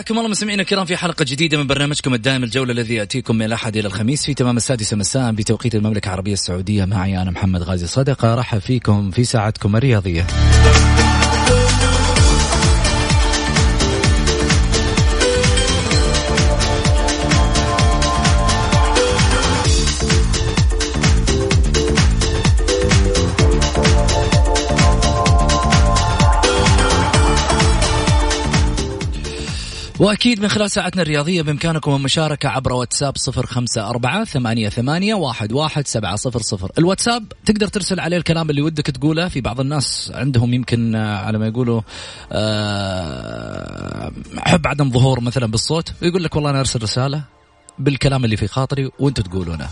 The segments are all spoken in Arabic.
حياكم الله مستمعينا الكرام في حلقة جديدة من برنامجكم الدائم الجولة الذي يأتيكم من الأحد إلى الخميس في تمام السادسة مساء بتوقيت المملكة العربية السعودية. معي أنا محمد غازي صدقة رحب فيكم في ساعتكم الرياضية. وأكيد من خلال ساعتنا الرياضية بإمكانكم المشاركة عبر واتساب صفر خمسة أربعة ثمانية, ثمانية واحد, واحد سبعة صفر صفر. الواتساب تقدر ترسل عليه الكلام اللي ودك تقوله في بعض الناس. عندهم يمكن آه، على ما يقولوا آه، حب عدم ظهور مثلا بالصوت ويقول لك والله أنا أرسل رسالة بالكلام اللي في خاطري وأنتم تقولونه.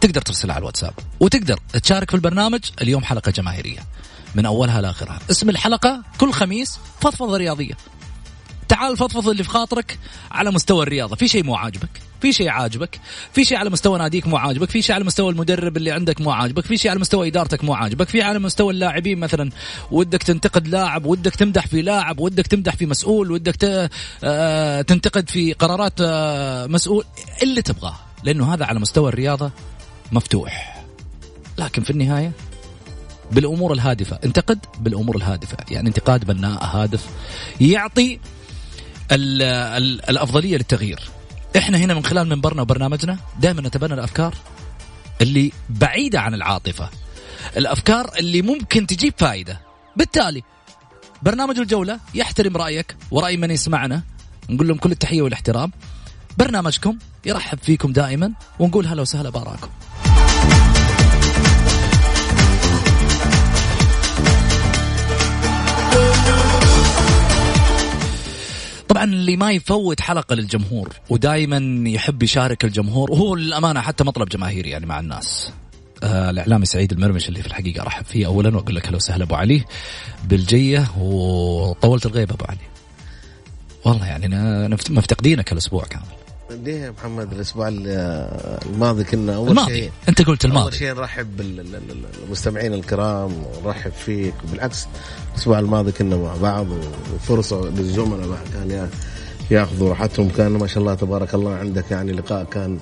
تقدر ترسل على الواتساب. وتقدر تشارك في البرنامج. اليوم حلقة جماهيرية. من أولها لآخرها. اسم الحلقة كل خميس فضفضة رياضية. تعال فضفض اللي في خاطرك على مستوى الرياضة. في شيء مو عاجبك في شيء عاجبك في شيء على مستوى ناديك مو عاجبك في شيء على مستوى المدرب اللي عندك مو عاجبك في شيء على مستوى إدارتك مو عاجبك في على مستوى اللاعبين مثلا. ودك تنتقد لاعب ودك تمدح في لاعب ودك تمدح في مسؤول ودك آه، تنتقد في قرارات آه، مسؤول اللي تبغاه. لأنه هذا على مستوى الرياضة مفتوح. لكن في النهاية بالأمور الهادفة انتقد بالأمور الهادفة. يعني انتقاد بناء هادف يعطي ال ال الأفضلية للتغيير. إحنا هنا من خلال منبرنا وبرنامجنا دائما نتبنى الأفكار اللي بعيدة عن العاطفة. الأفكار اللي ممكن تجيب فائده بالتالي برنامج الجولة يحترم رأيك ورأي من يسمعنا. نقول لهم كل التحية والاحترام. برنامجكم يرحب فيكم دائما ونقول هلا وسهلا باراكم طبعا اللي ما يفوت حلقة للجمهور ودائما يحب يشارك الجمهور وهو للأمانة حتى مطلب جماهيري يعني مع الناس. آه الإعلامي سعيد المرمش اللي في الحقيقة ارحب فيه اولا وأقول لك أهلا وسهلا أبو علي بالجية وطولت الغيبه أبو علي. والله يعني نفت- مفتقدينك الأسبوع كامل. ليه يا محمد الأسبوع ال- الماضي كنا أول الماضي. شيء أنت قلت أول الماضي. شيء نرحب بالمستمعين الكرام ونرحب فيك. بالعكس الأسبوع الماضي كنا مع بعض وفرصة للزملاء كان يا- ياخذوا راحتهم. كان ما شاء الله تبارك الله عندك يعني لقاء كان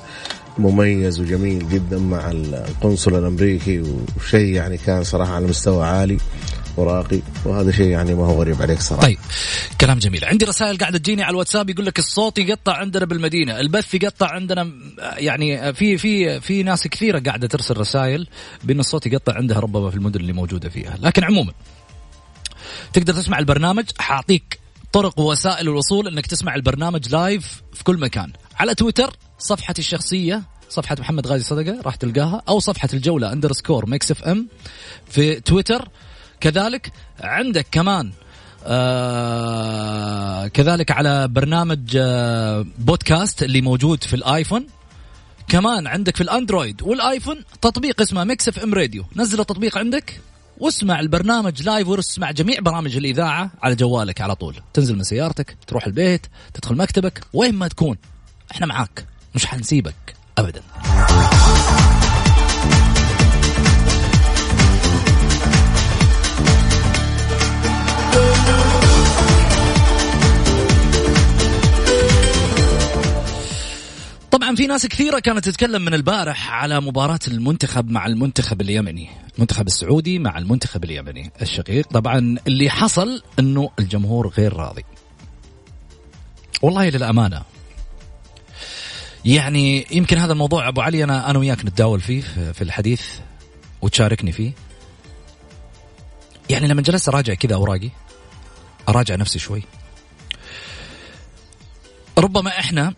مميز وجميل جدا مع القنصل الأمريكي وشيء يعني كان صراحة على مستوى عالي. وراقي وهذا شيء يعني ما هو غريب عليك صراحة. طيب كلام جميل. عندي رسائل قاعدة تجيني على الواتساب يقول لك الصوت يقطع عندنا بالمدينة. البث يقطع عندنا يعني في في في ناس كثيرة قاعدة ترسل رسائل بأن الصوت يقطع عندها ربما في المدن اللي موجودة فيها. لكن عموما تقدر تسمع البرنامج؟ حاعطيك طرق ووسائل الوصول إنك تسمع البرنامج live في كل مكان. على تويتر صفحتي الشخصية صفحة محمد غازي صدقة راح تلقاها أو صفحة الجولة underscore Mix FM في تويتر كذلك عندك كمان آه كذلك على برنامج آه بودكاست اللي موجود في الآيفون. كمان عندك في الأندرويد والآيفون تطبيق اسمه Mix FM Radio. نزل التطبيق عندك واسمع البرنامج live واسمع جميع برامج الإذاعة على جوالك على طول. تنزل من سيارتك تروح البيت تدخل مكتبك وين ما تكون. إحنا معاك مش حنسيبك ابدا. طبعا في ناس كثيرة كانت تتكلم من البارح على مباراة المنتخب مع المنتخب اليمني. المنتخب السعودي مع المنتخب اليمني الشقيق. طبعا اللي حصل أنه الجمهور غير راضي. والله للأمانة. يعني يمكن هذا الموضوع أبو علي أنا أنا وياك نتداول فيه في الحديث وتشاركني فيه. يعني لما جلست أراجع كذا أوراقي أراجع نفسي شوي. ربما إحنا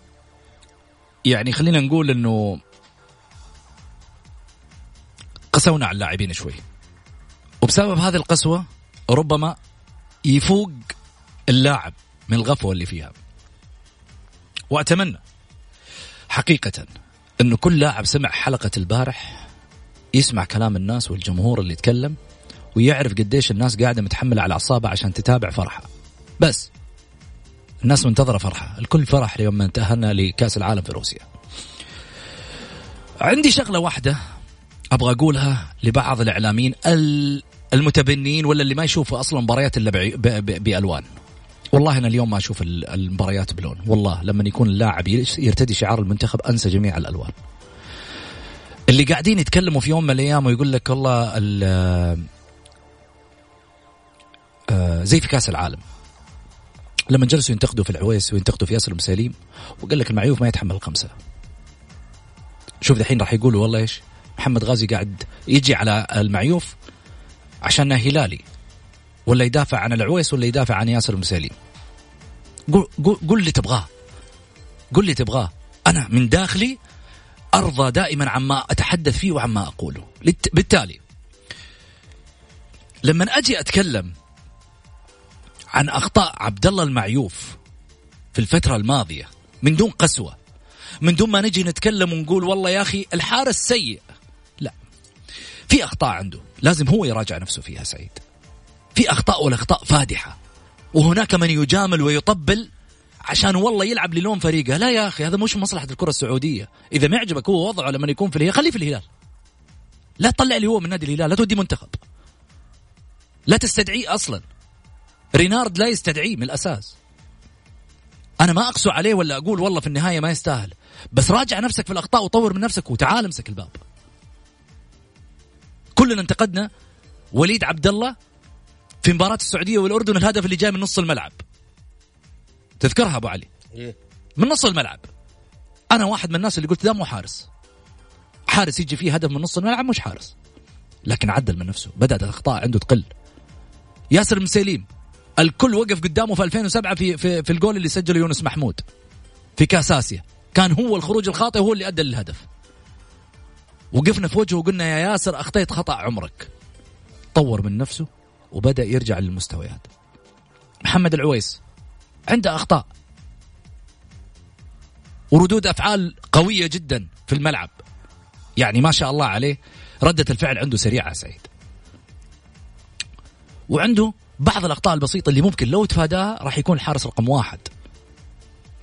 يعني خلينا نقول إنه قسونا على اللاعبين شوي. وبسبب هذه القسوة ربما يفوق اللاعب من الغفوة اللي فيها. وأتمنى حقيقة أنه كل لاعب سمع حلقة البارح يسمع كلام الناس والجمهور اللي يتكلم ويعرف قديش الناس قاعدة متحملة على أعصابها عشان تتابع فرحة بس الناس منتظرة فرحة. الكل فرح يوم ما تأهلنا لكأس العالم في روسيا. عندي شغلة واحدة أبغى أقولها لبعض الإعلاميين المتبنين ولا اللي ما يشوفوا أصلا مباريات إلا بألوان. والله أنا اليوم ما أشوف المباريات بلون. والله لما يكون اللاعب يرتدي شعار المنتخب أنسى جميع الألوان. اللي قاعدين يتكلموا في يوم من الأيام ويقول لك والله آه، زي في كأس العالم. لما جلسوا ينتقدوا في العويس وينتقدوا في ياسر المساليم وقال لك المعيوف ما يتحمل الخمسة. شوف دحين راح يقولوا والله إيش محمد غازي قاعد يجي على المعيوف عشانه هلالي ولا يدافع عن العويس ولا يدافع عن ياسر المساليم قول, قول اللي تبغاه قول اللي تبغاه. أنا من داخلي أرضى دائما عما أتحدث فيه وعما أقوله. بالتالي لما أجي أتكلم عن أخطاء عبد الله المعيوف في الفترة الماضية من دون قسوة من دون ما نجي نتكلم ونقول والله يا أخي الحارس سيء. لا. في أخطاء عنده لازم هو يراجع نفسه فيها سعيد. في أخطاء والأخطاء فادحة. وهناك من يجامل ويطبل عشان والله يلعب للون فريقه. لا يا أخي هذا مش مصلحة الكرة السعودية. إذا ما يعجبك هو وضعه لما يكون في الهلال خليه في الهلال. لا تطلع لي هو من نادي الهلال لا تودي منتخب. لا تستدعيه أصلا. رينارد لا يستدعيه من الأساس. أنا ما أقسو عليه ولا أقول والله في النهاية ما يستاهل. بس راجع نفسك في الأخطاء وطور من نفسك وتعال امسك الباب. كلنا انتقدنا وليد عبد الله في مباراة السعودية والأردن الهدف اللي جاي من نص الملعب. تذكرها أبو علي؟ إيه. من نص الملعب. أنا واحد من الناس اللي قلت ذا مو حارس. حارس يجي فيه هدف من نص الملعب مش حارس. لكن عدل من نفسه بدأت الأخطاء عنده تقل. ياسر المسيليم. الكل وقف قدامه في 2007 في في, في الجول اللي سجله يونس محمود في كاس آسيا. كان هو الخروج الخاطئ هو اللي أدى للهدف. وقفنا في وجهه وقلنا يا ياسر أخطيت خطأ عمرك. طور من نفسه وبدأ يرجع للمستويات. محمد العويس عنده أخطاء. وردود أفعال قوية جدا في الملعب. يعني ما شاء الله عليه ردة الفعل عنده سريعة سعيد. وعنده بعض الأخطاء البسيطة اللي ممكن لو تفاداها راح يكون الحارس رقم واحد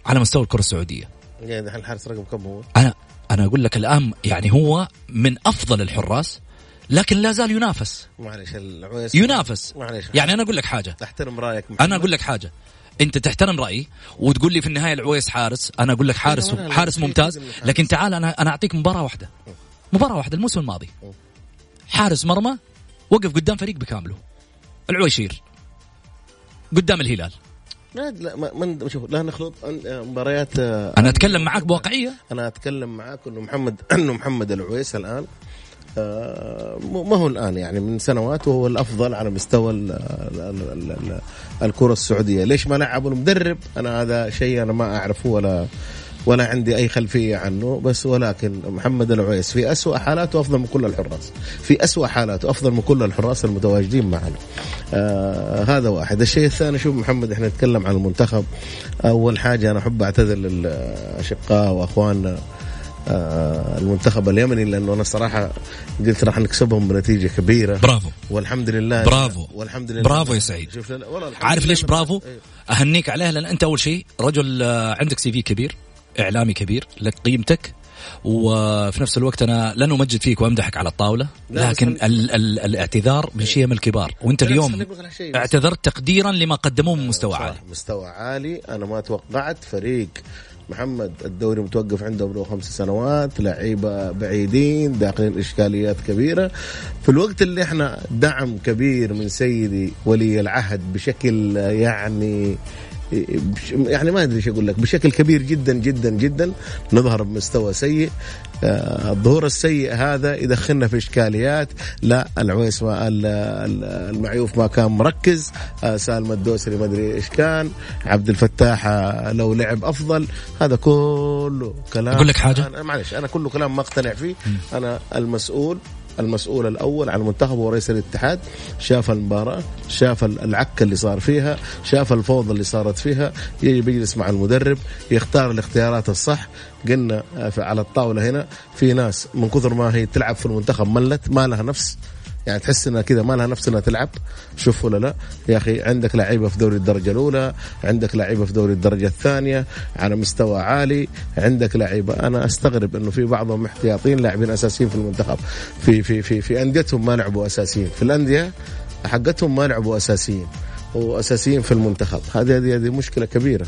على مستوى الكرة السعودية. يعني الحارس رقم كم هو؟ أنا أنا أقول لك الآن يعني هو من أفضل الحراس لكن لا زال ينافس. معلش العويس ينافس. معلش يعني أنا أقول لك حاجة. تحترم رأيك. محمد. أنا أقول لك حاجة. أنت تحترم رأيي وتقول لي في النهاية العويس حارس. أنا أقول لك حارس حارس ممتاز. لكن تعال أنا أنا أعطيك مباراة واحدة. مباراة واحدة الموسم الماضي. حارس مرمى وقف قدام فريق بكامله. العويشير قدام الهلال. لا لا ما شوف لا نخلط مباريات أنا أتكلم معك بواقعية. أنا أتكلم معك إنه محمد إنه محمد العويس الآن آه، ما هو الآن يعني من سنوات وهو الأفضل على مستوى الكرة السعودية، ليش ما لعبوا المدرب؟ أنا هذا شيء أنا ما أعرفه ولا ولا عندي أي خلفية عنه بس ولكن محمد العويس في أسوأ حالاته أفضل من كل الحراس. في أسوأ حالاته أفضل من كل الحراس المتواجدين معنا. آه هذا واحد. الشيء الثاني شوف محمد إحنا نتكلم عن المنتخب. أول حاجة أنا أحب أعتذر للأشقاء واخواننا آه المنتخب اليمني لأنه أنا صراحة قلت راح نكسبهم بنتيجة كبيرة. برافو. والحمد لله. برافو. والحمد لله. برافو يا سعيد. عارف ليش برافو؟ إيه. أهنيك عليه لأن أنت أول شيء رجل آه، عندك سي في كبير. إعلامي كبير لك قيمتك وفي نفس الوقت أنا لن أمجد فيك وأمدحك على الطاولة لكن ال ال الاعتذار من شيم الكبار. وأنت اليوم اعتذرت تقديرا لما قدموه من مستوى عالي. مستوى عالي. أنا ما توقعت فريق محمد الدوري متوقف عنده له خمس سنوات لعيبة بعيدين داخلين إشكاليات كبيرة. في الوقت اللي إحنا دعم كبير من سيدي ولي العهد بشكل يعني يعني ما أدري إيش أقول لك. بشكل كبير جدا جدا جدا نظهر بمستوى سيء. آه، الظهور السيء هذا يدخلنا في إشكاليات لا العويس ما المعيوف ما كان مركز. آه، سالم الدوسري ما أدري إيش كان. عبد الفتاح آه، لو لعب أفضل. هذا كله كلام أقول لك حاجة؟ أنا معلش أنا كله كلام ما أقتنع فيه. أنا المسؤول. المسؤول الأول عن المنتخب هو رئيس الاتحاد شاف المباراة شاف العك اللي صار فيها شاف الفوضى اللي صارت فيها يجي يجلس مع المدرب يختار الاختيارات الصح. قلنا على الطاولة هنا في ناس من كثر ما هي تلعب في المنتخب ملت ما لها نفس يعني تحس إنها كذا ما لها نفس إنها تلعب. شوف ولا لا. يا أخي عندك لعيبة في دوري الدرجة الأولى عندك لعيبة في دوري الدرجة الثانية على مستوى عالي عندك لعيبة. أنا أستغرب إنه في بعضهم احتياطيين لاعبين أساسيين في المنتخب. في في في في أنديتهم ما لعبوا أساسيين. في الأندية حقتهم ما لعبوا أساسيين. واساسيين في المنتخب. هذه هذه هذه مشكلة كبيرة.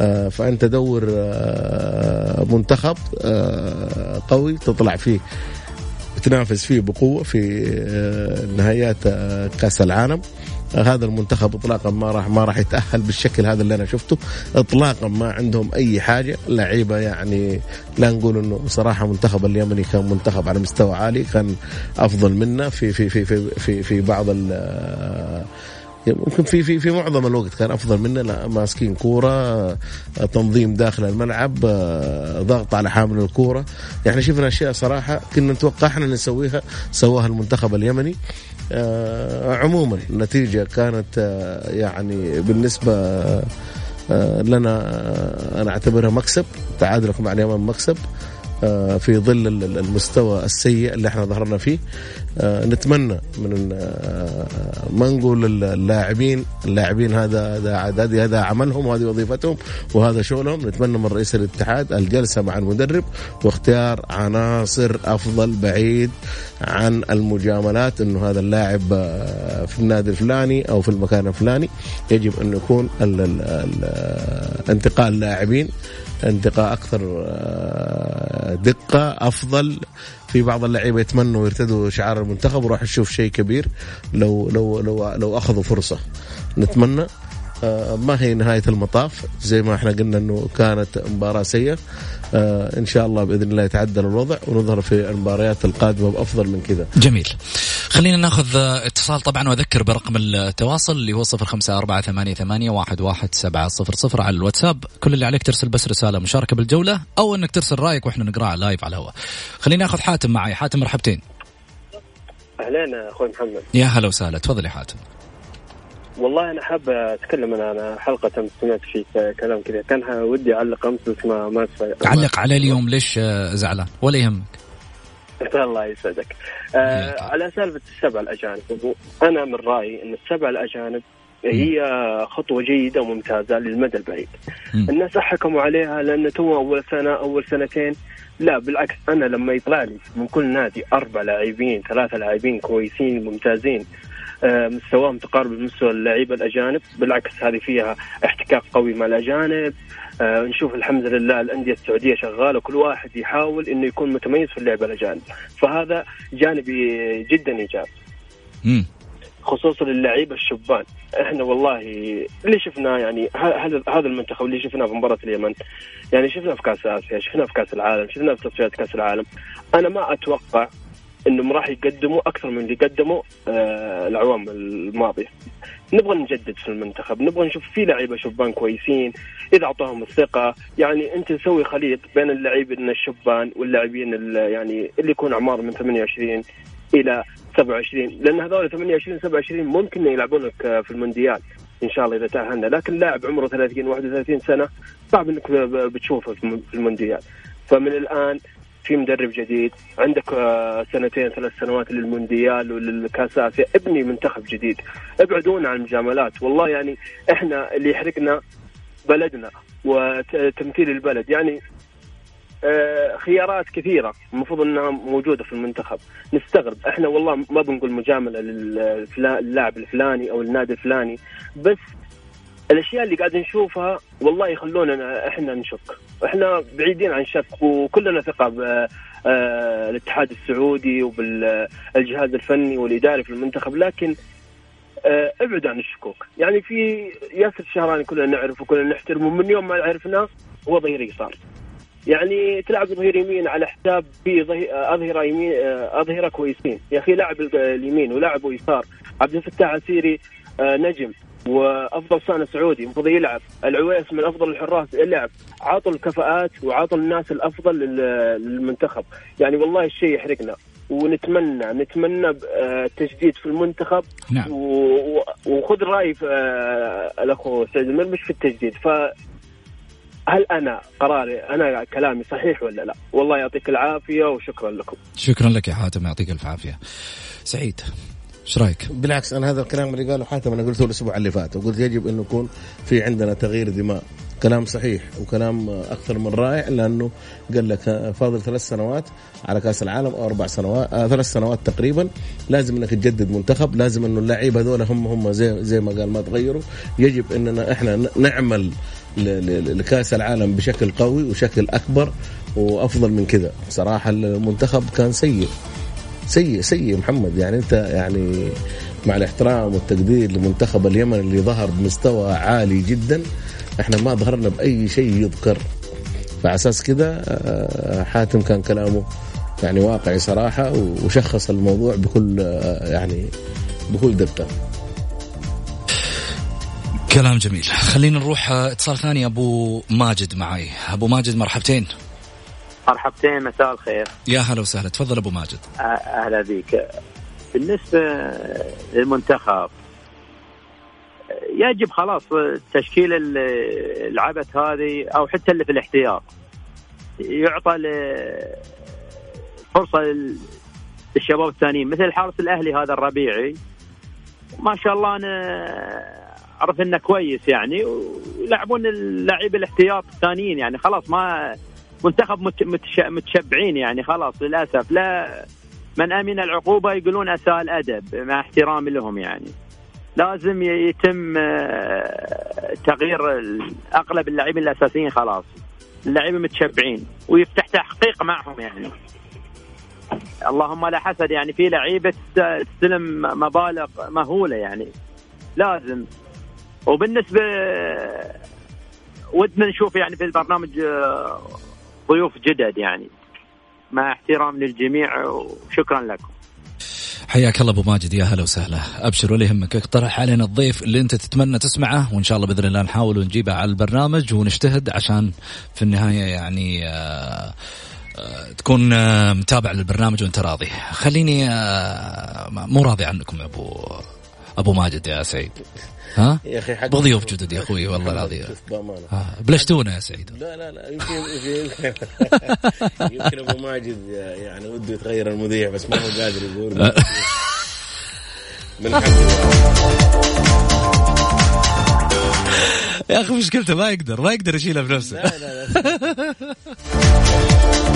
آه فأنت دور آه منتخب آه قوي تطلع فيه. تنافس فيه بقوة في آه، نهايات آه، كأس العالم. هذا المنتخب اطلاقا ما راح ما راح يتأهل بالشكل هذا اللي أنا شفته. اطلاقا ما عندهم أي حاجة. لعيبة يعني لا نقول إنه صراحة منتخب اليمني كان منتخب على مستوى عالي كان أفضل منا في في في في في, في بعض ممكن في في في معظم الوقت كان أفضل منا لا ماسكين كورة تنظيم داخل الملعب ضغط على حامل الكورة. يعني شفنا أشياء صراحة كنا نتوقع إحنا نسويها سواها المنتخب اليمني. آه، عموما النتيجة كانت آه، يعني بالنسبة آه، لنا أنا أعتبرها مكسب تعادلكم مع اليمن مكسب. في ظل المستوى السيء اللي إحنا ظهرنا فيه. آه، نتمنى من آه، ما نقول اللاعبين اللاعبين هذا هذا هذا عملهم وهذه وظيفتهم وهذا شغلهم. نتمنى من رئيس الاتحاد الجلسة مع المدرب واختيار عناصر أفضل بعيد عن المجاملات إنه هذا اللاعب في النادي الفلاني أو في المكان الفلاني يجب أن يكون انتقال لاعبين. انتقاء أكثر آه، دقة أفضل. في بعض اللعيبة يتمنوا يرتدوا شعار المنتخب وراح نشوف شيء كبير لو لو لو لو أخذوا فرصة. نتمنى. ما هي نهاية المطاف زي ما إحنا قلنا إنه كانت مباراة سيئة. آه إن شاء الله بإذن الله يتعدل الوضع ونظهر في المباريات القادمة بأفضل من كذا. جميل. خلينا ناخذ اتصال طبعا وأذكر برقم التواصل اللي هو صفر خمسة أربعة ثمانية, ثمانية واحد, واحد سبعة صفر صفر على الواتساب. كل اللي عليك ترسل بس رسالة مشاركة بالجولة أو أنك ترسل رأيك وإحنا نقرأها لايف على الهواء. خلينا ناخذ حاتم معي. حاتم مرحبتين. أهلين أخوي محمد. يا هلا وسهلا. تفضل يا حاتم. والله أنا حاب أتكلم أنا أنا حلقة امس سمعت في كلام كذا. كان ودي أعلق أمس بس ما ما علق على اليوم ليش آه، زعلان؟ ولا يهمك. الله يسعدك. آه على سالفة السبع الأجانب أنا من رأيي إن السبع الأجانب هي خطوة جيدة وممتازة للمدى البعيد. م. الناس حكموا عليها لأن تو أول سنة أول سنتين لا بالعكس أنا لما يطلع لي من كل نادي أربع لاعبين ثلاثة لاعبين كويسين ممتازين مستواهم تقارب بمستوى اللعيبة الأجانب بالعكس هذه فيها احتكاك قوي مع الأجانب. آه نشوف الحمد لله الأندية السعودية شغالة كل واحد يحاول إنه يكون متميز في اللعبه الأجانب. فهذا جانبي جدا إيجابي. خصوصا للعيبة الشبان. إحنا والله اللي شفناه يعني هذا هذا المنتخب اللي شفناه في مباراة اليمن؟ يعني شفناه في كأس آسيا شفناه في كأس العالم شفناه في تصفيات كأس العالم. أنا ما أتوقع إنهم راح يقدموا أكثر من اللي قدموا آه العوام الماضية. نبغى نجدد في المنتخب، نبغى نشوف في لعيبة شبان كويسين، إذا أعطاهم الثقة، يعني أنت تسوي خليط بين اللاعبين الشبان واللاعبين يعني اللي يكون اعمار من 28 إلى 27 لأن هذول 28 27 ممكن يلعبونك في المونديال إن شاء الله إذا تأهلنا. لكن لاعب عمره 30 31 سنة صعب إنك بتشوفه في المونديال. فمن الآن في مدرب جديد عندك آه، سنتين ثلاث سنوات للمونديال وللكاس اسيا ابني منتخب جديد. ابعدونا عن المجاملات. والله يعني إحنا اللي يحرقنا بلدنا وتمثيل البلد. يعني آه، خيارات كثيرة المفروض إنها موجودة في المنتخب. نستغرب. إحنا والله ما بنقول مجاملة للاعب الفلاني أو النادي الفلاني بس الأشياء اللي قاعد نشوفها والله يخلونا إحنا نشك. إحنا بعيدين عن شك وكلنا ثقة بالاتحاد السعودي وبالجهاز الفني والإداري في المنتخب لكن آه، ابعد عن الشكوك. يعني في ياسر الشهراني كلنا نعرفه وكلنا نحترمه من يوم ما عرفناه هو ظهير يسار. يعني تلعب ظهير يمين على حساب في أظهرة يمين آه، أظهرة كويسين. يا أخي لاعب اليمين ولاعب يسار. عبد الفتاح عسيري آه، نجم. وأفضل صانع سعودي المفروض يلعب العويس من أفضل الحراس يلعب عاطوا الكفاءات وعاطوا الناس الأفضل للمنتخب يعني والله الشيء يحرقنا ونتمنى نتمنى التجديد في المنتخب نعم. وخذ رأي آه، الأخو سعيد المرمش في التجديد ف هل أنا قراري أنا كلامي صحيح ولا لا؟ والله يعطيك العافية وشكرا لكم. شكرا لك يا حاتم يعطيك الف عافية. سعيد إيش رأيك؟ بالعكس أنا هذا الكلام اللي قاله حاتم أنا قلته الأسبوع اللي فات وقلت يجب انه يكون في عندنا تغيير دماء. كلام صحيح وكلام أكثر من رائع لأنه قال لك فاضل ثلاث سنوات على كأس العالم أو أربع سنوات آه ثلاث سنوات تقريبا. لازم أنك تجدد منتخب لازم انه اللعيبة هذول هم هم زي زي ما قال ما تغيروا. يجب أننا إحنا نعمل لكأس العالم بشكل قوي وشكل أكبر وأفضل من كذا. صراحة المنتخب كان سيء. سيء سيء محمد. يعني أنت يعني مع الاحترام والتقدير لمنتخب اليمن اللي ظهر بمستوى عالي جدا إحنا ما ظهرنا بأي شيء يذكر. فعلى أساس كذا آه، حاتم كان كلامه يعني واقعي صراحة وشخص الموضوع بكل آه، يعني بكل دقة. كلام جميل. خلينا نروح آه، اتصال ثاني. أبو ماجد معي. أبو ماجد مرحبتين. مرحبتين مساء الخير. يا هلا وسهلا. تفضل أبو ماجد. أهلا بك. بالنسبة للمنتخب يجب خلاص تشكيل العبث هذه أو حتى اللي في الاحتياط. يعطى فرصة للشباب الثانيين. مثل الحارس الأهلي هذا الربيعي ما شاء الله أنا أعرف إنه كويس يعني ويلعبون اللاعبين الاحتياط الثانيين يعني خلاص ما منتخب متشبعين يعني خلاص للأسف. لا من آمن العقوبة يقولون أساء الأدب مع احترامي لهم يعني. لازم يتم آه، تغيير اغلب اللاعبين الأساسيين خلاص. اللاعبين متشبعين ويفتح تحقيق معهم يعني. اللهم لا حسد يعني في لعيبة تستلم مبالغ مهولة يعني. لازم. وبالنسبة ودنا نشوف يعني في البرنامج آه، ضيوف جدد يعني. مع احترام للجميع وشكرا لكم. حياك الله أبو ماجد يا هلا وسهلا. أبشر ولا يهمك. اقترح علينا الضيف اللي أنت تتمنى تسمعه وإن شاء الله بإذن الله نحاول ونجيبه على البرنامج ونجتهد عشان في النهاية يعني آه آه تكون آه متابع للبرنامج وأنت راضي. خليني مو راضي عنكم يا أبو أبو ماجد يا سعيد. ها؟ يا أخي حق بضيوف جدد يا أخوي والله العظيم. بلشتونا يا سعيد لا لا لا يمكن يمكن يمكن أبو ماجد يعني وده يتغير المذيع بس ما هو قادر يقول. من يا أخي مشكلته ما يقدر ما يقدر يشيلها بنفسه. لا لا لا.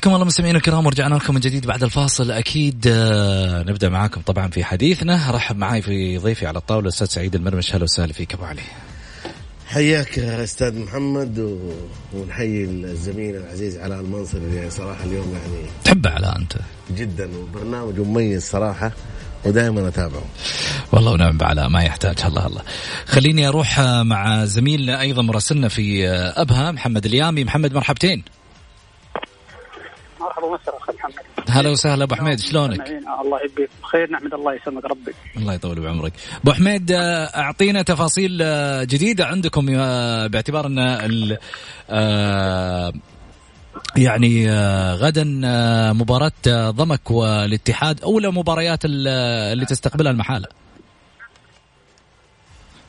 حياكم الله مستمعينا الكرام ورجعنا لكم من جديد بعد الفاصل. أكيد آه، نبدأ معاكم طبعا في حديثنا. رحب معي في ضيفي على الطاولة الأستاذ سعيد المرمش. أهلا وسهلا فيك أبو علي. حياك أستاذ محمد و... ونحيي الزميل العزيز علاء المنصر اللي صراحة اليوم يعني تحبه علاء أنت؟ جدا وبرنامج مميز صراحة ودائما أتابعه. والله ونعم بعلاء ما يحتاج. الله الله. خليني أروح مع زميل أيضا مراسلنا في أبها محمد اليامي. محمد مرحبتين. مرحبا أخي محمد. هلا وسهلا أبو حميد شلونك؟ الله يبقيك بخير نحمد الله يسلمك ربي. الله يطول بعمرك. أبو حميد آه، أعطينا تفاصيل آه، جديدة عندكم آه، باعتبار أن يعني غدا مباراة ضمك والاتحاد أولى مباريات اللي تستقبلها المحالة.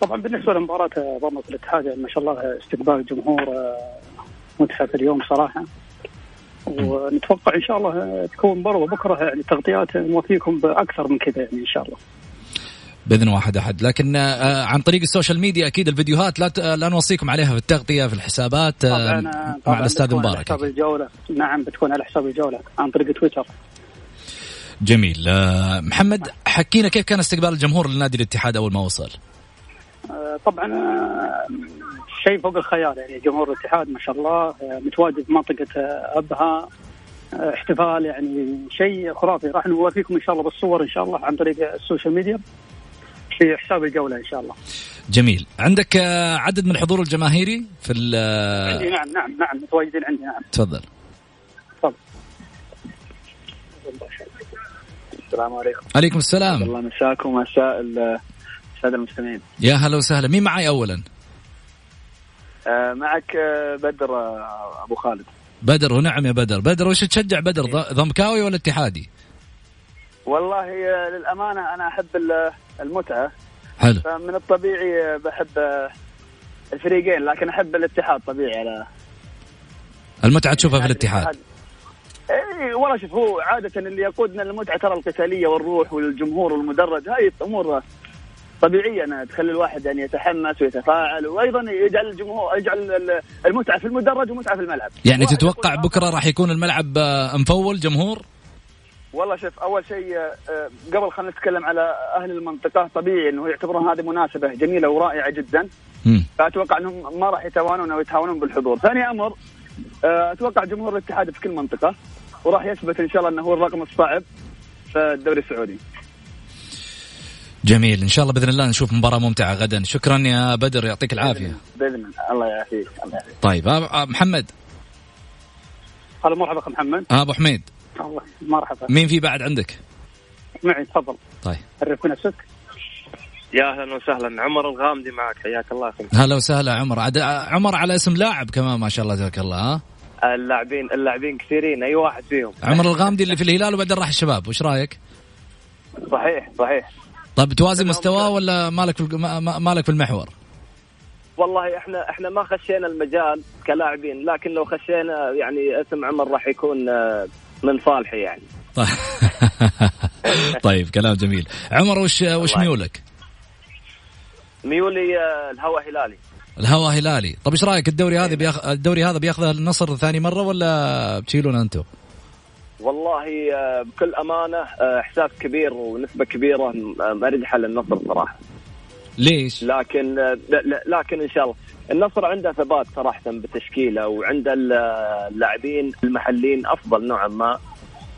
طبعا بالنسبة لمباراة ضمك والاتحاد ما شاء الله استقبال الجمهور متحف اليوم صراحة. ونتوقع إن شاء الله تكون برضه بكره يعني تغطيات نوافيكم بأكثر من كذا يعني إن شاء الله. بإذن واحد أحد. لكن آه، عن طريق ال social media أكيد الفيديوهات لا لا نوصيكم عليها في التغطية في الحسابات آه، طبعا مع الأستاذ مبارك على حساب الجولة. نعم بتكون على حساب الجولة عن طريق تويتر. جميل. آه، محمد حكينا كيف كان استقبال الجمهور لنادي الاتحاد أول ما وصل؟ طبعا شيء فوق الخيال يعني جمهور الاتحاد ما شاء الله متواجد في منطقة أبها احتفال يعني شيء خرافي راح نوافيكم إن شاء الله بالصور إن شاء الله عن طريق السوشيال ميديا في حساب الجولة إن شاء الله. جميل، عندك آه، عدد من الحضور الجماهيري في عندي نعم نعم نعم متواجدين عندي نعم. تفضل. تفضل. السلام عليكم. عليكم السلام. الله مساكم مساء الساده المستمعين. يا هلا وسهلا، مين معي اولا؟ آه معك آه، بدر آه، أبو خالد. بدر ونعم يا بدر، بدر وش تشجع بدر ضمكاوي ولا اتحادي؟ والله للأمانة أنا أحب المتعة. حلو. فمن الطبيعي بحب الفريقين لكن أحب الاتحاد طبيعي. على المتعة تشوفها في الاتحاد. اي والله شوف هو عادة اللي يقودنا للمتعه ترى القتالية والروح والجمهور والمدرج هاي امور طبيعيه انها تخلي الواحد يعني يتحمس ويتفاعل وأيضا يجعل الجمهور يجعل المتعة في المدرج ومتعة في الملعب. يعني تتوقع بكرة راح يكون الملعب مفول جمهور؟ والله شوف أول شيء آه، قبل خلينا نتكلم على أهل المنطقة طبيعي إنه يعتبرون هذه مناسبة جميلة ورائعة جدا. فأتوقع إنهم ما راح يتوانون أو يتهاونون بالحضور. ثاني أمر آه، أتوقع جمهور الاتحاد في كل منطقة وراح يثبت إن شاء الله إنه هو الرقم الصعب في الدوري السعودي. جميل. إن شاء الله بإذن الله نشوف مباراة ممتعة غدا. شكرا يا بدر يعطيك العافية. بإذن الله يعافيك الله يعافيك. طيب آه، محمد. هلا مرحبا اخ محمد. أبو حميد. الله مرحبا. مين في بعد عندك؟ معي تفضل. طيب. عرف نفسك؟ يا أهلا وسهلا. عمر الغامدي معك. حياك الله أخي. هلا وسهلا عمر. عد... عمر على اسم لاعب كمان ما شاء الله تبارك الله ها اللاعبين اللاعبين كثيرين. أي واحد فيهم؟ عمر الغامدي اللي في الهلال وبعدين راح الشباب وش رأيك؟ صحيح صحيح. طيب توازي مستواه ولا مالك في مالك في المحور؟ والله إحنا إحنا ما خشينا المجال كلاعبين لكن لو خشينا يعني اسم عمر راح يكون آه، من صالحي يعني. طيب, طيب كلام جميل. عمر وش وش ميولك؟ ميولي آه، الهوى هلالي. الهوى هلالي. طيب إيش رأيك الدوري هذا بياخ... الدوري هذا بياخذه النصر ثاني مرة ولا بتشيلونه أنتم؟ والله آه، بكل أمانة إحساس كبير ونسبة كبيرة مرجحه للنصر صراحة ليش؟ لكن لكن إن شاء الله النصر عنده ثبات صراحة بتشكيله وعند اللاعبين المحليين أفضل نوعا ما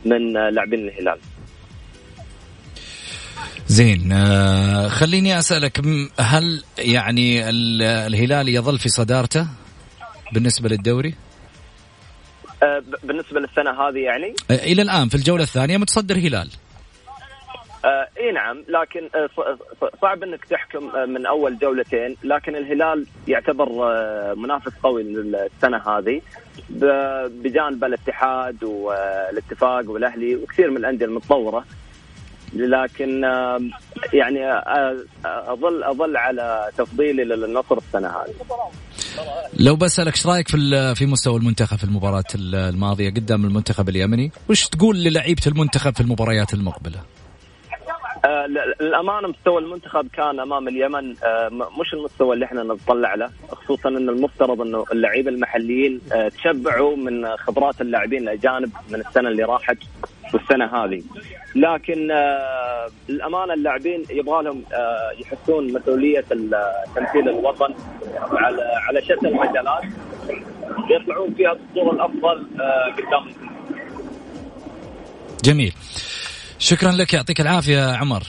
من لاعبين الهلال زين آه خليني أسألك هل يعني الهلال يظل في صدارته بالنسبة للدوري؟ آه بالنسبة للسنة هذه يعني؟ آه إلى الآن في الجولة الثانية متصدر هلال. آه إي نعم لكن آه صعب إنك تحكم آه من أول جولتين لكن الهلال يعتبر منافس قوي للسنة هذه بجانب الاتحاد والاتفاق والأهلي وكثير من الأندية المتطورة. لكن يعني أظل أظل على تفضيلي للنصر السنة هذه. لو بسألك إيش رأيك في في مستوى المنتخب في المباراة الماضية قدام المنتخب اليمني؟ وش تقول للعيبة المنتخب في المباريات المقبلة؟ آه للأمانة مستوى المنتخب كان أمام اليمن آه مش المستوى اللي إحنا نتطلع له خصوصا إن المفترض إنه اللعيبة المحليين آه تشبعوا من خبرات اللاعبين الأجانب من السنة اللي راحت والسنة هذه. لكن آه للامانه اللاعبين يبغى لهم آه يحسون مسؤولية تمثيل الوطن على على شتى المجالات. يطلعون فيها بالصورة الافضل آه قدام جميل. شكرا لك يعطيك العافية يا عمر.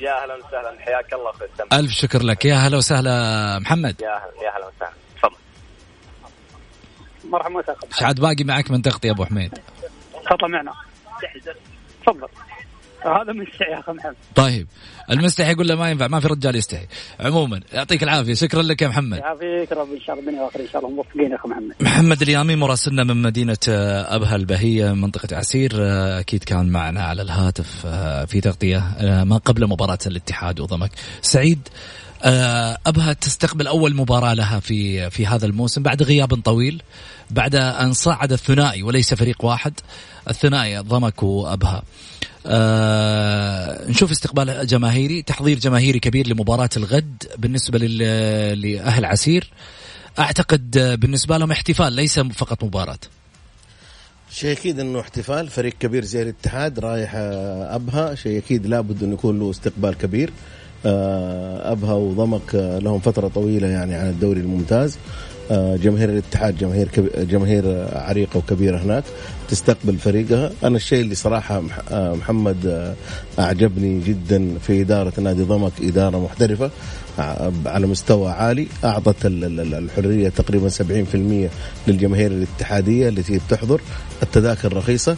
يا أهلا وسهلا حياك الله أخوي ألف شكر لك. يا هلا وسهلا محمد. يا أهلا يا أهلا وسهلا. تفضل. مرحبا إيش عاد باقي معك من تغطيه أبو حميد. تفضل معنا. تفضل. هذا مستحي يا أخي محمد. طيب المستحي يقول له ما ينفع ما في رجال يستحي. عموما يعطيك العافية شكرا لك يا محمد. يعافيك ربي ان شاء الله الدنيا واخر إن شاء الله. موفقين يا أخي محمد. محمد اليامي مراسلنا من مدينة آه، أبها البهية منطقة عسير آه، أكيد كان معنا على الهاتف آه، في تغطية ما قبل مباراة الاتحاد وضمك. سعيد أبها تستقبل أول مباراة لها في في هذا الموسم بعد غياب طويل. بعد أن صعد الثنائي وليس فريق واحد الثنائي ضمك وابها آه نشوف استقبال جماهيري تحضير جماهيري كبير لمباراة الغد بالنسبة لأهل عسير. أعتقد بالنسبة لهم احتفال ليس فقط مباراة. شيء أكيد إنه احتفال. فريق كبير زي الاتحاد رايح آه، أبها. شيء أكيد لابد إنه يكون له استقبال كبير. آه، أبها وضمك آه، لهم فترة طويلة يعني عن الدوري الممتاز. جماهير الاتحاد جماهير جماهير عريقة وكبيرة هناك تستقبل فريقها. أنا الشيء اللي صراحة آه، محمد آه، أعجبني جدا في إدارة نادي ضمك إدارة محترفة آه، على مستوى عالي أعطت الحرية تقريبا 70% للجماهير الاتحادية التي تحضر. التذاكر رخيصة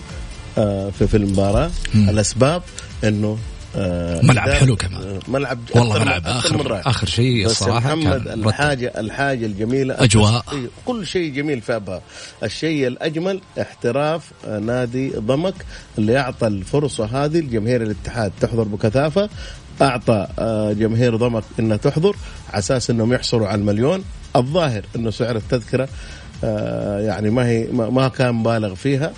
في في المباراة. الأسباب إنه آه، ملعب حلو كمان. آه، ملعب والله ملعب اخر آخر شيء الصراحة محمد الحاجة الحاجة الجميلة أجواء. كل شيء جميل في أبها. الشيء الأجمل احتراف نادي ضمك اللي أعطى الفرصة هذه لجماهير الاتحاد. تحضر بكثافة أعطى آه، جماهير ضمك إنها تحضر على أساس إنهم يحصلوا على المليون. الظاهر إنه سعر التذكرة يعني ما هي ما كان بالغ فيها.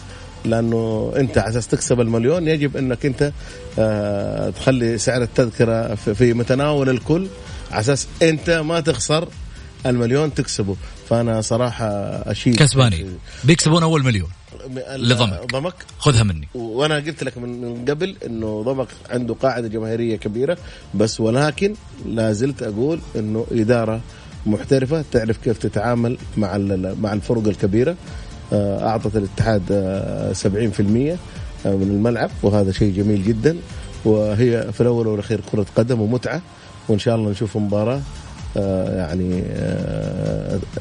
لأنه أنت على أساس تكسب المليون يجب إنك أنت آه، تخلي سعر التذكرة في متناول الكل على أساس أنت ما تخسر المليون تكسبه. فأنا صراحة اشيد كسبانين. بيكسبون أول مليون. لضمك. ضمك. خذها مني. وأنا قلت لك من قبل إنه ضمك عنده قاعدة جماهيرية كبيرة بس ولكن لا زلت أقول إنه إدارة محترفة تعرف كيف تتعامل مع مع الفرق الكبيرة. أعطت الاتحاد 70% آه، آه، من الملعب وهذا شيء جميل جدا. وهي في الأول والأخير كرة قدم ومتعة وإن شاء الله نشوف مباراة يعني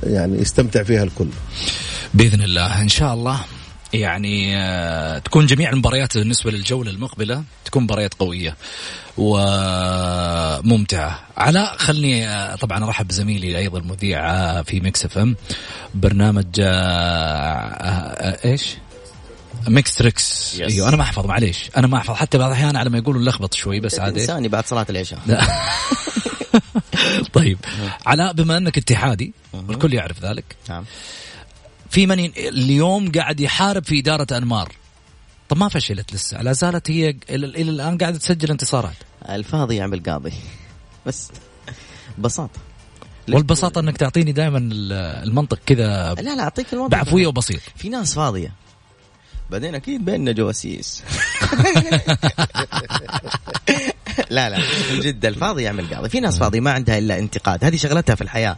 يعني يستمتع فيها الكل. بإذن الله إن شاء الله. يعني تكون جميع المباريات بالنسبة للجولة المقبلة تكون مباريات قوية وممتعة. علاء خلني طبعا أرحب بزميلي أيضا المذيع في Mix FM. برنامج إيش؟ Mix Tricks. أيوه أنا ما أحفظ معليش. أنا ما أحفظ. حتى بعض الأحيان على ما يقولوا لخبط شوي بس عادي إنساني بعد صلاة العشاء. طيب علاء بما أنك اتحادي والكل يعرف ذلك. نعم. في من اليوم قاعد يحارب في إدارة أنمار. طب ما فشلت لسه. لا زالت هي إلى, إلى الآن قاعدة تسجل انتصارات. الفاضي يعمل قاضي. بس ببساطه والبساطه إنك تعطيني دائما المنطق كذا لا لا أعطيك المنطق بعفوية وبسيط. في ناس فاضية. بعدين أكيد بيننا جواسيس لا لا من جد الفاضي يعمل قاضي. في ناس فاضي ما عندها إلا انتقاد. هذه شغلتها في الحياة.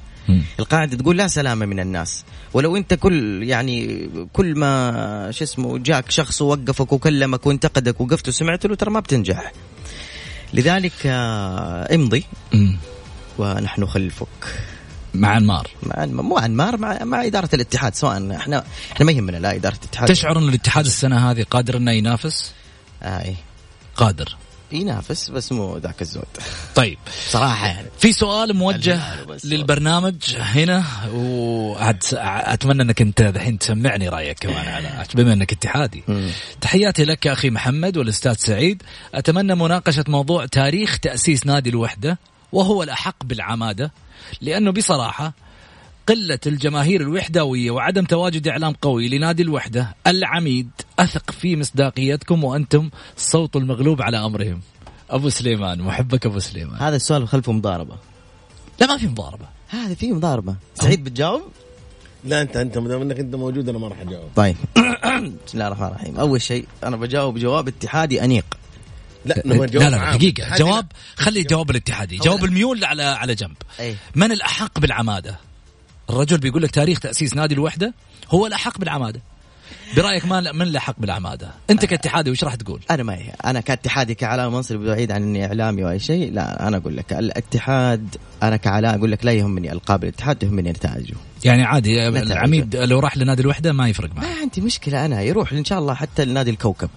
القاعدة تقول لا سلامة من الناس. ولو انت كل يعني كل ما شو اسمه جاك شخص ووقفك وكلمك وانتقدك وقفت وسمعت له ترى ما بتنجح. لذلك آه، امضي. ونحن خلفك. مع أنمار. مع مو أنمار مع مع إدارة الاتحاد. سواء إحنا إحنا ما يهمنا لا إدارة الاتحاد. تشعر ان الاتحاد السنة هذه قادر إنه ينافس؟ اي قادر. ينافس بس مو ذاك الزود. طيب. صراحة. يعني في سؤال موجه للبرنامج هنا واتمنى أنك أنت الحين تسمعني رأيك كمان على بما أنك اتحادي. تحياتي لك أخي محمد والأستاذ سعيد. أتمنى مناقشة موضوع تاريخ تأسيس نادي الوحدة وهو الأحق بالعمادة لأنه بصراحة قلة الجماهير الوحدوية وعدم تواجد إعلام قوي لنادي الوحدة العميد أثق في مصداقيتكم وأنتم الصوت المغلوب على أمرهم. أبو سليمان محبك أبو سليمان. هذا السؤال خلفه مضاربة. لا ما في مضاربة. هذا في مضاربة. سعيد بتجاوب؟ لا أنت أنت ما دام إنك أنت موجود أنا ما راح أجاوب. طيب. بسم الله الرحمن الرحيم. أول شيء أنا بجاوب جواب اتحادي أنيق. لا لا لا, لا دقيقة. جواب خلي جواب الاتحادي. جواب الميول على على جنب. أي. من الأحق بالعمادة؟ الرجل بيقول لك تاريخ تأسيس نادي الوحدة هو الاحق بالعمادة. برأيك ما من الاحق بالعمادة؟ أنت كاتحادي وش راح تقول؟ أنا ما أنا كاتحادي كعلاء منصري بعيد عن إني إعلامي أو اي شيء لا أنا أقول لك الاتحاد أنا كعلاء أقول لك لا يهمني القاب الاتحاد يهمني نتائجه. يعني عادي العميد لو راح لنادي الوحدة ما يفرق معه. ما عندي مشكلة أنا يروح إن شاء الله حتى لنادي الكوكب.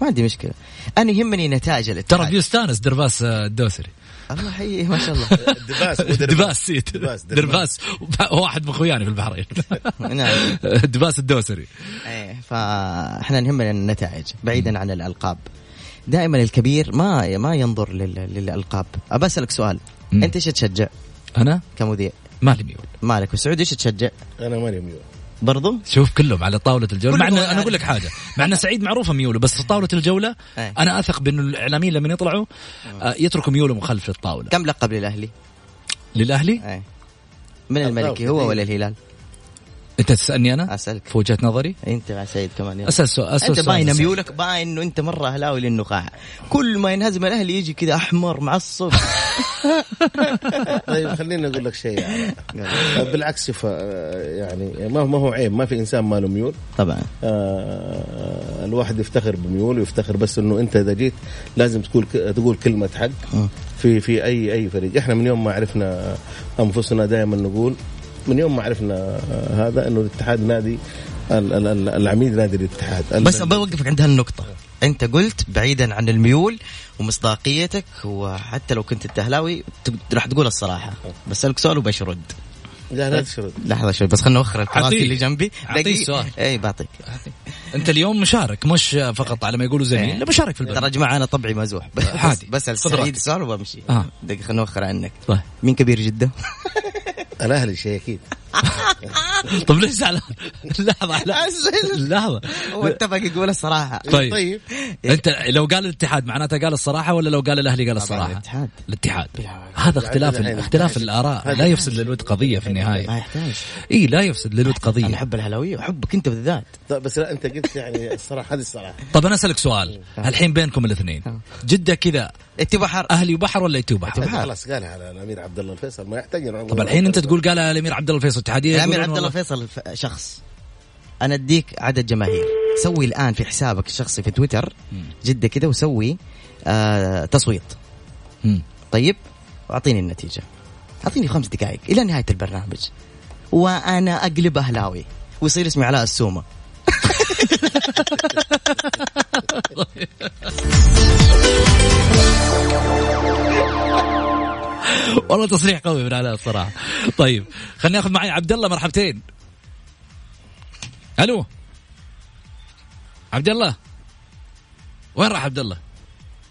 ما عندي مشكلة. أنا يهمني نتائج الاتحاد. ترى بيستانس درباس آه، الدوسري. الله يحييه ما شاء الله. دباس دباس دباس درباس واحد من أخوياني في البحرين نعم. دباس الدوسري. إيه فإحنا نهمنا النتائج بعيدا عن الألقاب. دائما الكبير ما ما ينظر للألقاب. أبى أسألك سؤال. أنت إيش تشجع؟ أنا؟ كمذيع. مالي ميول. مالك وسعود إيش تشجع؟ أنا مالي ميول. برضو شوف كلهم على طاولة الجولة مع أنا أقول لك حاجة مع إن سعيد معروفة ميوله بس طاولة الجولة أيه. أنا أثق بانه الإعلاميين لما يطلعوا آه يتركوا ميولهم خلف الطاوله كم لقب للأهلي؟ للأهلي؟ أيه. من الملكي هو ولا الهلال؟ أنت تسألني أنا؟ أسألك. في وجهة نظري؟ أنت مع سعيد كمان يلا. أسأل سؤال أنت باين ميولك باين إنه أنت مرة أهلاوي للنخاع. كل ما ينهزم الأهلي يجي كذا أحمر معصب طيب خليني أقول لك شيء يعني. بالعكس شوف يعني ما ما هو عيب. ما في إنسان ما له ميول. طبعا. آه الواحد يفتخر بميوله ويفتخر بس إنه أنت إذا جيت لازم تقول تقول كلمة حق في في اي أي فريق. إحنا من يوم ما عرفنا أنفسنا دائما نقول من يوم ما عرفنا هذا إنه الاتحاد نادي العميد نادي الاتحاد. بس بوقفك عند هالنقطة. أنت قلت بعيدا عن الميول ومصداقيتك وحتى لو كنت التهلاوي راح تقول الصراحة. بسألك سؤال وبشرد لا لا تشرد لحظة شوي بس خلنا نوخر الكراسي اللي جنبي. اعطيه سؤال إي بعطيك. أنت اليوم مشارك مش فقط على ما يقولوا زميل لا مشارك في البلد. ترى يا جماعة أنا طبعي مزوح. عادي. بسأل سعيد السؤال وبمشي آه. دقيقة خلنا نوخر عنك. طيب. مين كبير جدة؟ الأهلي شيء أكيد. طيب ليش زعلان؟ لحظة لحظة. هو اتفق يقول الصراحة. طيب, طيب. أنت لو قال الاتحاد معناته قال الصراحة ولا لو قال الأهلي قال الصراحة؟ الاتحاد. الاتحاد. هذا اختلاف اختلاف الآراء. لا يفسد للود قضية في النهاية. ما يحتاج. إي لا يفسد للود قضية. أنا احب الهلاوية واحبك انت بالذات. طيب بس لا أنت قلت يعني الصراحة هذه الصراحة. طب أنا أسألك سؤال. الحين بينكم الاثنين. جدة كذا اتي بحر أهلي وبحر ولا اتي وبحر؟ خلاص قالها على الأمير عبد الله الفيصل ما يحتاج طب الحين أنت تقول قالها الأمير عبد الله الفيصل اتحاديه الأمير عبد الله الفيصل شخص. أنا أديك عدد جماهير. سوي الآن في حسابك الشخصي في تويتر جدة كذا وسوي آه تصويت. مم. طيب؟ واعطيني النتيجة. أعطيني خمس دقائق إلى نهاية البرنامج. وأنا أقلب أهلاوي. ويصير اسمي علاء السومة. والله تصريح قوي من علاء الصراحة. طيب خليني اخذ معي عبد الله مرحبتين. ألو؟ عبد الله؟ وين راح عبد الله؟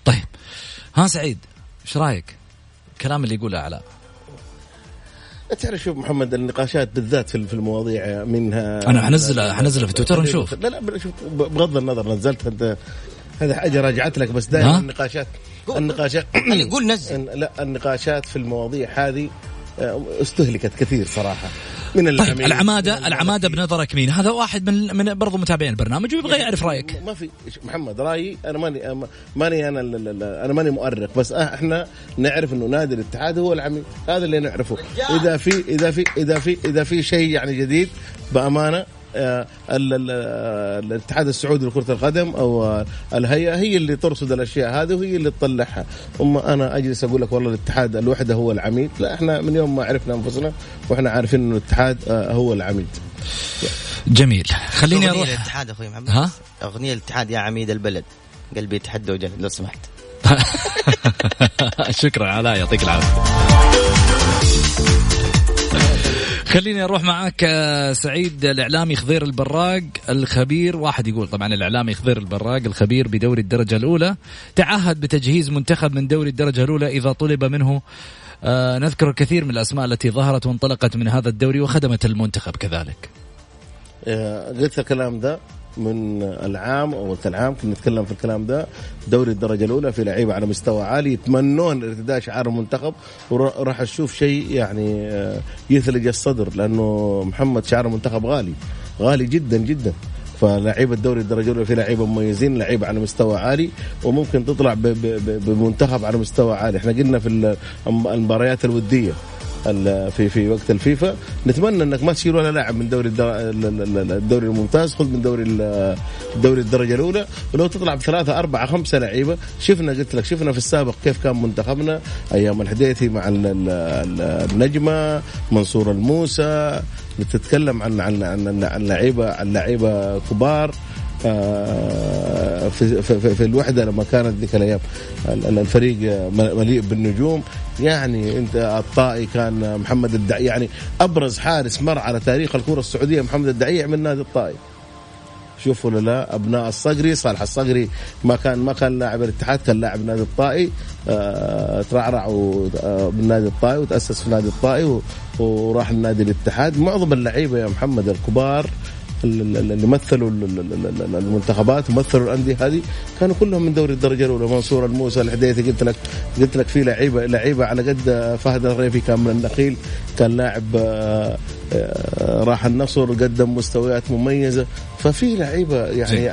طيب ها سعيد إيش رأيك؟ الكلام اللي يقوله علاء تعرف شوف محمد النقاشات بالذات في المواضيع منها أنا حنزل حنزل في تويتر ونشوف. لا لا شوف بغض النظر نزلت انت هذا حاجة راجعت لك بس دائما النقاشات. النقاشات قول نزل. لا النقاشات في المواضيع هذه استهلكت كثير صراحة. من طيب العماده العمادة بنظرك مين؟ هذا واحد من من برضو متابعين البرنامج ويبغى يعرف رأيك. ما في محمد رأيي أنا ماني ماني أنا أنا ماني مؤرخ بس إحنا نعرف إنه نادي الاتحاد هو العميد هذا اللي نعرفه. إذا في إذا في إذا في إذا في شيء يعني جديد بأمانة الاتحاد السعودي لكرة القدم أو الهيئة هي اللي ترصد الأشياء هذه وهي اللي تطلعها. اما أنا أجلس أقول لك والله الاتحاد الوحدة هو العميد. لا إحنا من يوم ما عرفنا أنفسنا وإحنا عارفين إنه الاتحاد هو العميد. جميل. خليني أروح. الاتحاد أخوي محمد. ها؟ أغنية الاتحاد يا عميد البلد. قلبي يتحدى وجلد لو سمحت. شكرا علاء يعطيك العافية. خليني أروح معاك سعيد الإعلامي خضير البراق الخبير. واحد يقول طبعا الإعلامي خضير البراق الخبير بدوري الدرجة الأولى. تعهد بتجهيز منتخب من دوري الدرجة الأولى إذا طلب منه آه نذكر الكثير من الأسماء التي ظهرت وانطلقت من هذا الدوري وخدمت المنتخب كذلك. قلت الكلام ده من العام أو العام كنا نتكلم في الكلام ده. دوري الدرجة الأولى في لعيبة على مستوى عالي يتمنون ارتداء شعار المنتخب وراح تشوف شيء يعني يثلج الصدر لأنه محمد شعار المنتخب غالي غالي جدا جدا. فلاعيبه الدوري الدرجة الأولى في لعيبة مميزين لعيبة على مستوى عالي وممكن تطلع بمنتخب على مستوى عالي. إحنا قلنا في المباريات الودية في في وقت الفيفا. نتمنى إنك ما تشيل ولا لاعب من دوري الدوري الممتاز. خذ من دوري الدوري الدرجة الأولى. ولو تطلع بثلاثة أربعة خمسة لعيبة. شفنا قلت لك شفنا في السابق كيف كان منتخبنا أيام الحديثي مع النجمة منصور الموسى. بتتكلم عن عن عن عن لعيبه عن لعيبة كبار. في, في, في الوحدة لما كانت ذيك الأيام الفريق مليء بالنجوم. يعني أنت الطائي كان محمد الدعي يعني أبرز حارس مر على تاريخ الكرة السعودية محمد الدعيع من نادي الطائي. شوفوا ولا لا أبناء الصقري صالح الصقري ما كان ما كان لاعب الاتحاد كان لاعب نادي الطائي. آه ترعرع آه، بالنادي الطائي وتأسس في نادي الطائي وراح النادي الاتحاد. معظم اللعيبة يا محمد الكبار اللي مثلوا المنتخبات ومثلوا الأندية هذه كانوا كلهم من دوري الدرجة الأولى. منصور الموسى الحديثي قلت لك قلت لك في لعيبه لعيبة على قد فهد الريفي كان من النخيل كان لاعب آه، آه، راح النصر قدم مستويات مميزة. ففي لعيبة يعني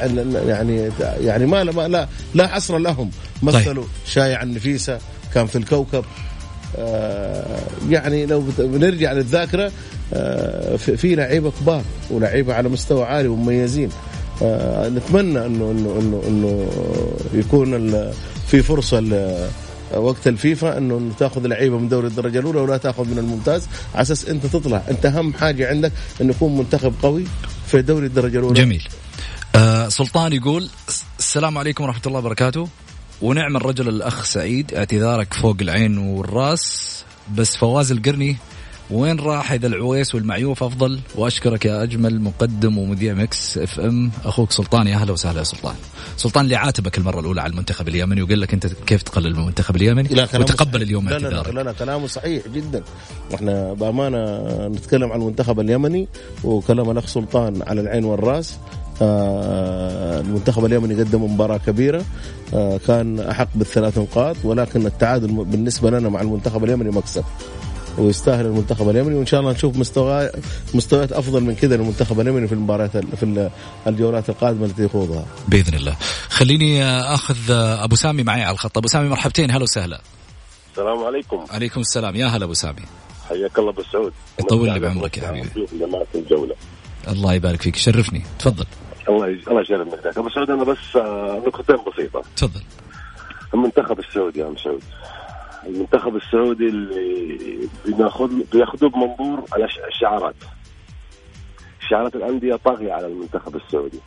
يعني يعني ما لا لا حصر لهم. مثلوا طيب. شايع النفيسة كان في الكوكب. يعني لو بنرجع للذاكرة آه، في لعيبة كبار ولعيبة على مستوى عالي ومميزين. آه، نتمنى انه انه انه إنه يكون في فرصة وقت الفيفا إنه تاخذ لعيبة من دوري الدرجة الأولى ولا تاخذ من الممتاز. على أساس أنت تطلع. أنت أهم حاجة عندك انه يكون منتخب قوي في دوري الدرجة الأولى. جميل. آه سلطان يقول السلام عليكم ورحمة الله وبركاته. ونعم الرجل الأخ سعيد اعتذارك فوق العين والرأس. بس فواز القرني وين راح إذا العويس والمعيوف أفضل؟ وأشكرك يا أجمل مقدم ومذيع Mix FM. أخوك سلطان يا أهلا وسهلا يا سلطان. سلطان اللي عاتبك المرة الأولى على المنتخب اليمني وقال لك أنت كيف تقلل من المنتخب اليمني؟ لا وتقبل اليوم لا لا, لا لا لا كلامه صحيح جدا. إحنا بأمانة نتكلم عن المنتخب اليمني وكلام الأخ سلطان على العين والرأس. آه، المنتخب اليمني قدم مباراة كبيرة آه، كان أحق بالثلاث نقاط ولكن التعادل بالنسبة لنا مع المنتخب اليمني مكسب ويستاهل المنتخب اليمني وإن شاء الله نشوف مستوى مستويات أفضل من كذا للمنتخب اليمني في المباريات في الجولات القادمة التي يخوضها. بإذن الله. خليني أخذ أبو سامي معي على الخط. أبو سامي مرحبتين. هلا وسهلا. السلام عليكم. عليكم السلام. يا هلا أبو سامي. حياك الله ابو سعود يطول لي بعمرك يا حبيبي. الله يبارك فيك. شرفني. تفضل. الله يج... الله يشرفك أبو سعود أنا بس آه، نقطتين بسيطة. تفضل. المنتخب السعودي يا ام سعود. المنتخب السعودي اللي بناخذ بياخذوه بمنظور على الشعارات شعارات. الأندية طاغية على المنتخب السعودي.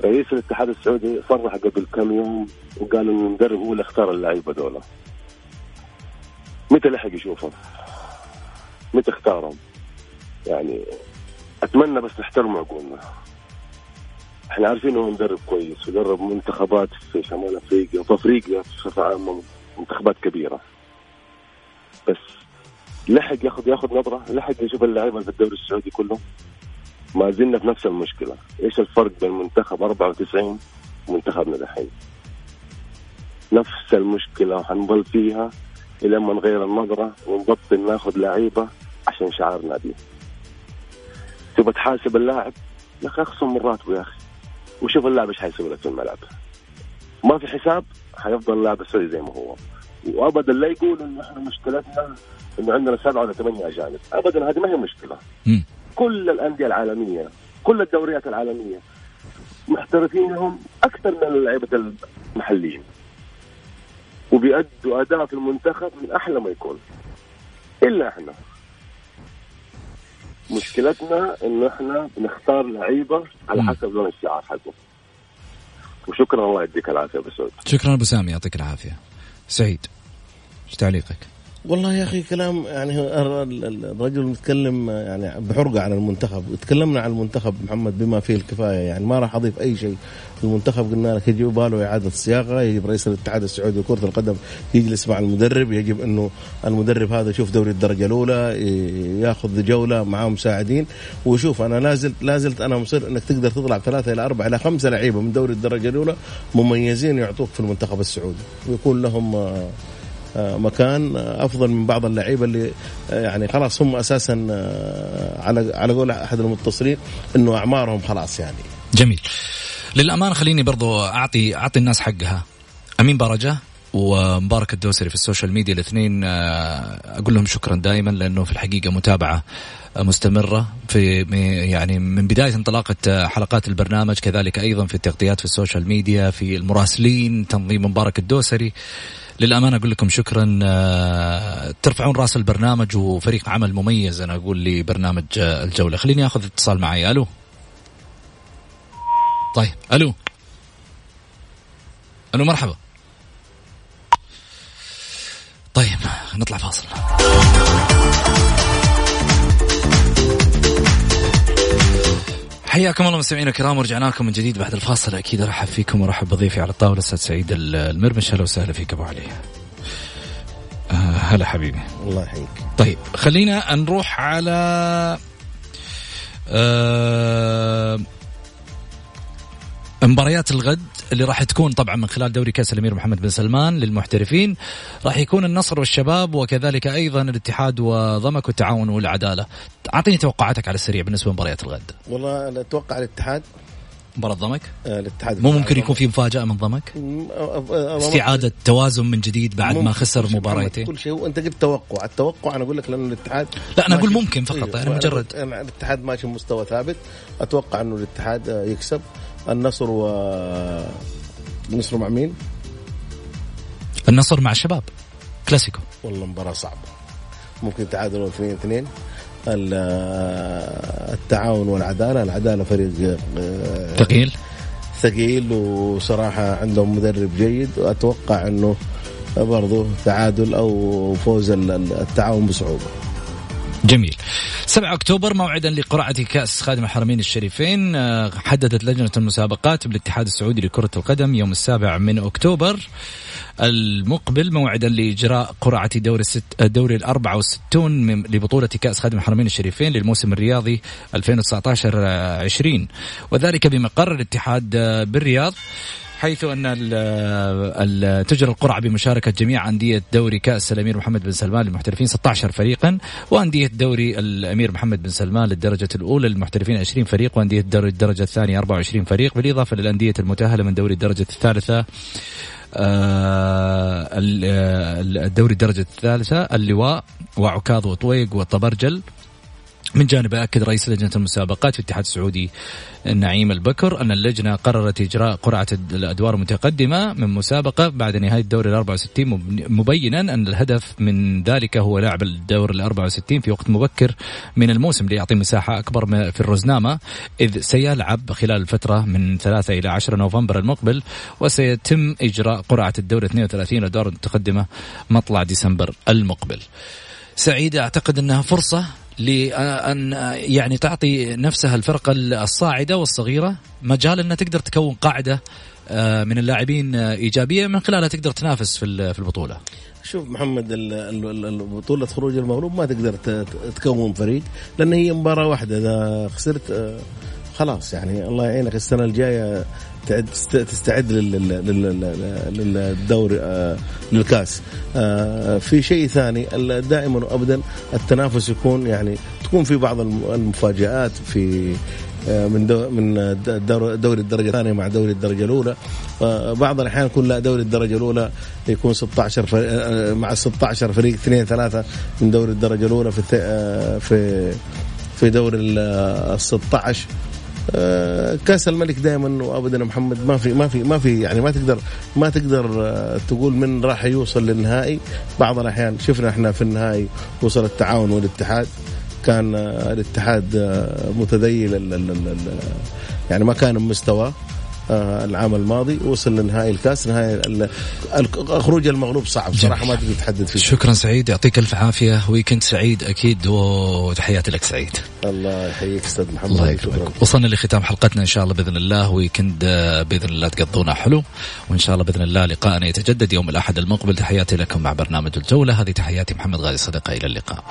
رئيس الاتحاد السعودي صرح قبل كم يوم وقال إنه المدرب هو اللي اختار اللعيبة دول متى لحق يشوفهم؟ متى اختارهم؟ يعني أتمنى بس نحترم عقولنا إحنا عارفين انه مدرب كويس ودرب منتخبات في شمال أفريقيا وفي أفريقيا بصفة عامة منتخبات كبيرة. بس لحق ياخذ ياخذ نظرة لحق يشوف اللعيبة في الدوري السعودي كله. ما زلنا في نفس المشكلة. إيش الفرق بين منتخب 94 ومنتخبنا دحين؟ نفس المشكلة وحنظل فيها إلى ما نغير النظرة ونبطل ناخذ لعيبة عشان شعار نادي تبغى تحاسب اللاعب؟ يا أخي أخصم من راتبه يا أخي. وشوف اللاعب إيش حيسوي لك في الملعب. ما في حساب حيفضل اللاعب السعودي زي ما هو. وابدا لا يقول انه إحنا مشكلتنا إنه عندنا سبعة ولا ثمانية أجانب. ابدا هذه ما هي مشكلة. م. كل الأندية العالمية كل الدوريات العالمية محترفينهم أكثر من اللعيبه المحليين. وبيأدوا أداء في المنتخب من أحلى ما يكون. إلا إحنا. مشكلتنا انه إحنا بنختار لعيبة على حسب لون الشعار حقه وشكرا الله يديك العافية أبو سعود. شكرا أبو سامي يعطيك العافية. سعيد إيش تعليقك؟ والله يا أخي كلام يعني الرجل متكلم يعني بحرقة على المنتخب. تكلمنا عن المنتخب محمد بما فيه الكفاية. يعني ما راح أضيف أي شيء. المنتخب قلنا لك يجب باله إعادة الصياغه يجب رئيس الاتحاد السعودي لكرة القدم يجلس مع المدرب يجب إنه المدرب هذا يشوف دوري الدرجة الأولى ياخذ جولة معاه مساعدين وشوف أنا لازلت لازلت أنا مصر إنك تقدر تطلع ثلاثة إلى أربعة إلى خمسة لعيبة من دوري الدرجة الأولى مميزين يعطوك في المنتخب السعودي. ويكون لهم آه، مكان أفضل من بعض اللعيبة اللي آه، يعني خلاص هم أساسا آه، على على قول أحد المتصلين إنه أعمارهم خلاص يعني. جميل. للأمانة خليني برضو أعطي أعطي الناس حقها. أمين برجه ومبارك الدوسري في السوشيال ميديا الاثنين أقول لهم شكرا دائما لأنه في الحقيقة متابعة مستمرة في يعني من بداية انطلاقة حلقات البرنامج كذلك أيضا في التغطيات في ال social media في المراسلين تنظيم مبارك الدوسري. للأمانة أقول لكم شكرا آه، ترفعون رأس البرنامج وفريق عمل مميز أنا أقول لبرنامج آه، الجولة. خليني آخذ اتصال معي. ألو؟ طيب ألو؟ ألو مرحبا. طيب نطلع فاصل. حياكم الله مستمعينا الكرام ورجعنا لكم من جديد بعد الفاصل. أكيد أرحب فيكم وارحب بضيفي على الطاولة أستاذ سعيد المرمش. أهلا وسهلا فيك أبو علي. آه، هلا حبيبي. الله يحييك. طيب خلينا نروح على آه مباريات الغد اللي راح تكون طبعا من خلال دوري كأس الأمير محمد بن سلمان للمحترفين. راح يكون النصر والشباب وكذلك أيضا الاتحاد وضمك والتعاون والعدالة. أعطيني توقعاتك على السريع بالنسبة لمباريات الغد. والله أتوقع الاتحاد. مباراة ضمك؟ آه الاتحاد. مو ممكن يكون في مفاجأة من ضمك؟ استعادة توازن من جديد بعد ما خسر مباراتين؟ كل شيء. وأنت قلت توقع، التوقع أنا أقول لك لأنه الاتحاد لا أنا أقول ممكن فقط يعني مجرد. الاتحاد ماشي مستوى ثابت، أتوقع أنه الاتحاد يكسب. النصر و النصر مع مين؟ النصر مع الشباب. كلاسيكو. والله مباراة صعبة. ممكن تعادلوا 2 2 التعاون والعدالة، العدالة فريق آه، ثقيل. ثقيل وصراحة عندهم مدرب جيد. وأتوقع إنه برضو تعادل أو فوز التعاون بصعوبة. جميل. 7 أكتوبر موعدا لقرعه كأس خادم الحرمين الشريفين آه، حددت لجنة المسابقات بالاتحاد السعودي لكرة القدم يوم السابع من أكتوبر المقبل موعدا لإجراء قرعة دور الست دوري ال 64 لبطولة كأس خادم الحرمين الشريفين للموسم الرياضي 2019 20 وذلك بمقر الاتحاد بالرياض. حيث أن تجرى القرعة بمشاركة جميع أندية دوري كأس الأمير محمد بن سلمان للمحترفين 16 فريقا وأندية دوري الأمير محمد بن سلمان للدرجة الأولى للمحترفين 20 فريق وأندية دوري الدرجة الثانية 24 فريق بالإضافة للانديه المتأهلة من دوري الدرجة الثالثة آه، الدوري الدرجة الثالثة اللواء وعكاظ وطويق والطبرجل من جانب أكد رئيس لجنة المسابقات في الاتحاد السعودي نعيم البكر أن اللجنة قررت إجراء قرعة الأدوار المتقدمة من مسابقة بعد نهاية الدور ال 64 مبينا أن الهدف من ذلك هو لعب الدور ال 64 في وقت مبكر من الموسم ليعطي مساحة أكبر في الرزنامة إذ سيلعب خلال الفترة من 3 إلى 10 نوفمبر المقبل وسيتم إجراء قرعة الدور 32 الأدوار المتقدمة مطلع ديسمبر المقبل. سعيد أعتقد أنها فرصة لأن يعني تعطي نفسها الفرقة الصاعدة والصغيرة مجال أنها تقدر تكون قاعدة آه، من اللاعبين إيجابية من خلالها تقدر تنافس في البطولة. شوف محمد البطولة خروج المغلوب ما تقدر تكون فريق لأن هي مباراة واحدة. إذا خسرت آه، خلاص يعني الله يعينك. السنة الجاية تستعد للدوري آه، للكاس. آه، في شيء ثاني دائما وابدا التنافس يكون يعني تكون في بعض المفاجآت في آه، من من دوري الدرجة الثانية مع دوري الدرجة الأولى. بعض الأحيان يكون لا دوري الدرجة الأولى يكون 16 فريق مع 16 فريق اثنين ثلاثة من دوري الدرجة الأولى في في في دوري ال 16 آه، كأس الملك دائما وابدا محمد ما في ما في ما في يعني ما تقدر ما تقدر آه، تقول من راح يوصل للنهائي. بعض الأحيان شفنا إحنا في النهائي وصل التعاون والاتحاد. كان آه، الاتحاد متذيل يعني ما كان بمستواه آه، العام الماضي وصل لنهائي الكاس نهائي خروج المغلوب صعب. صراحة ما تقدر تحدد فيه. شكرا سعيد يعطيك الف عافية. ويكند سعيد أكيد وتحياتي لك سعيد. الله يحييك أستاذ محمد. الله يكرمك وصلنا لختام حلقتنا إن شاء الله بإذن الله. ويكند آه، بإذن الله تقضونا حلو. وإن شاء الله بإذن الله لقاءنا يتجدد يوم الأحد المقبل. تحياتي لكم مع برنامج الجولة. هذه تحياتي محمد غالي صدقه إلى اللقاء.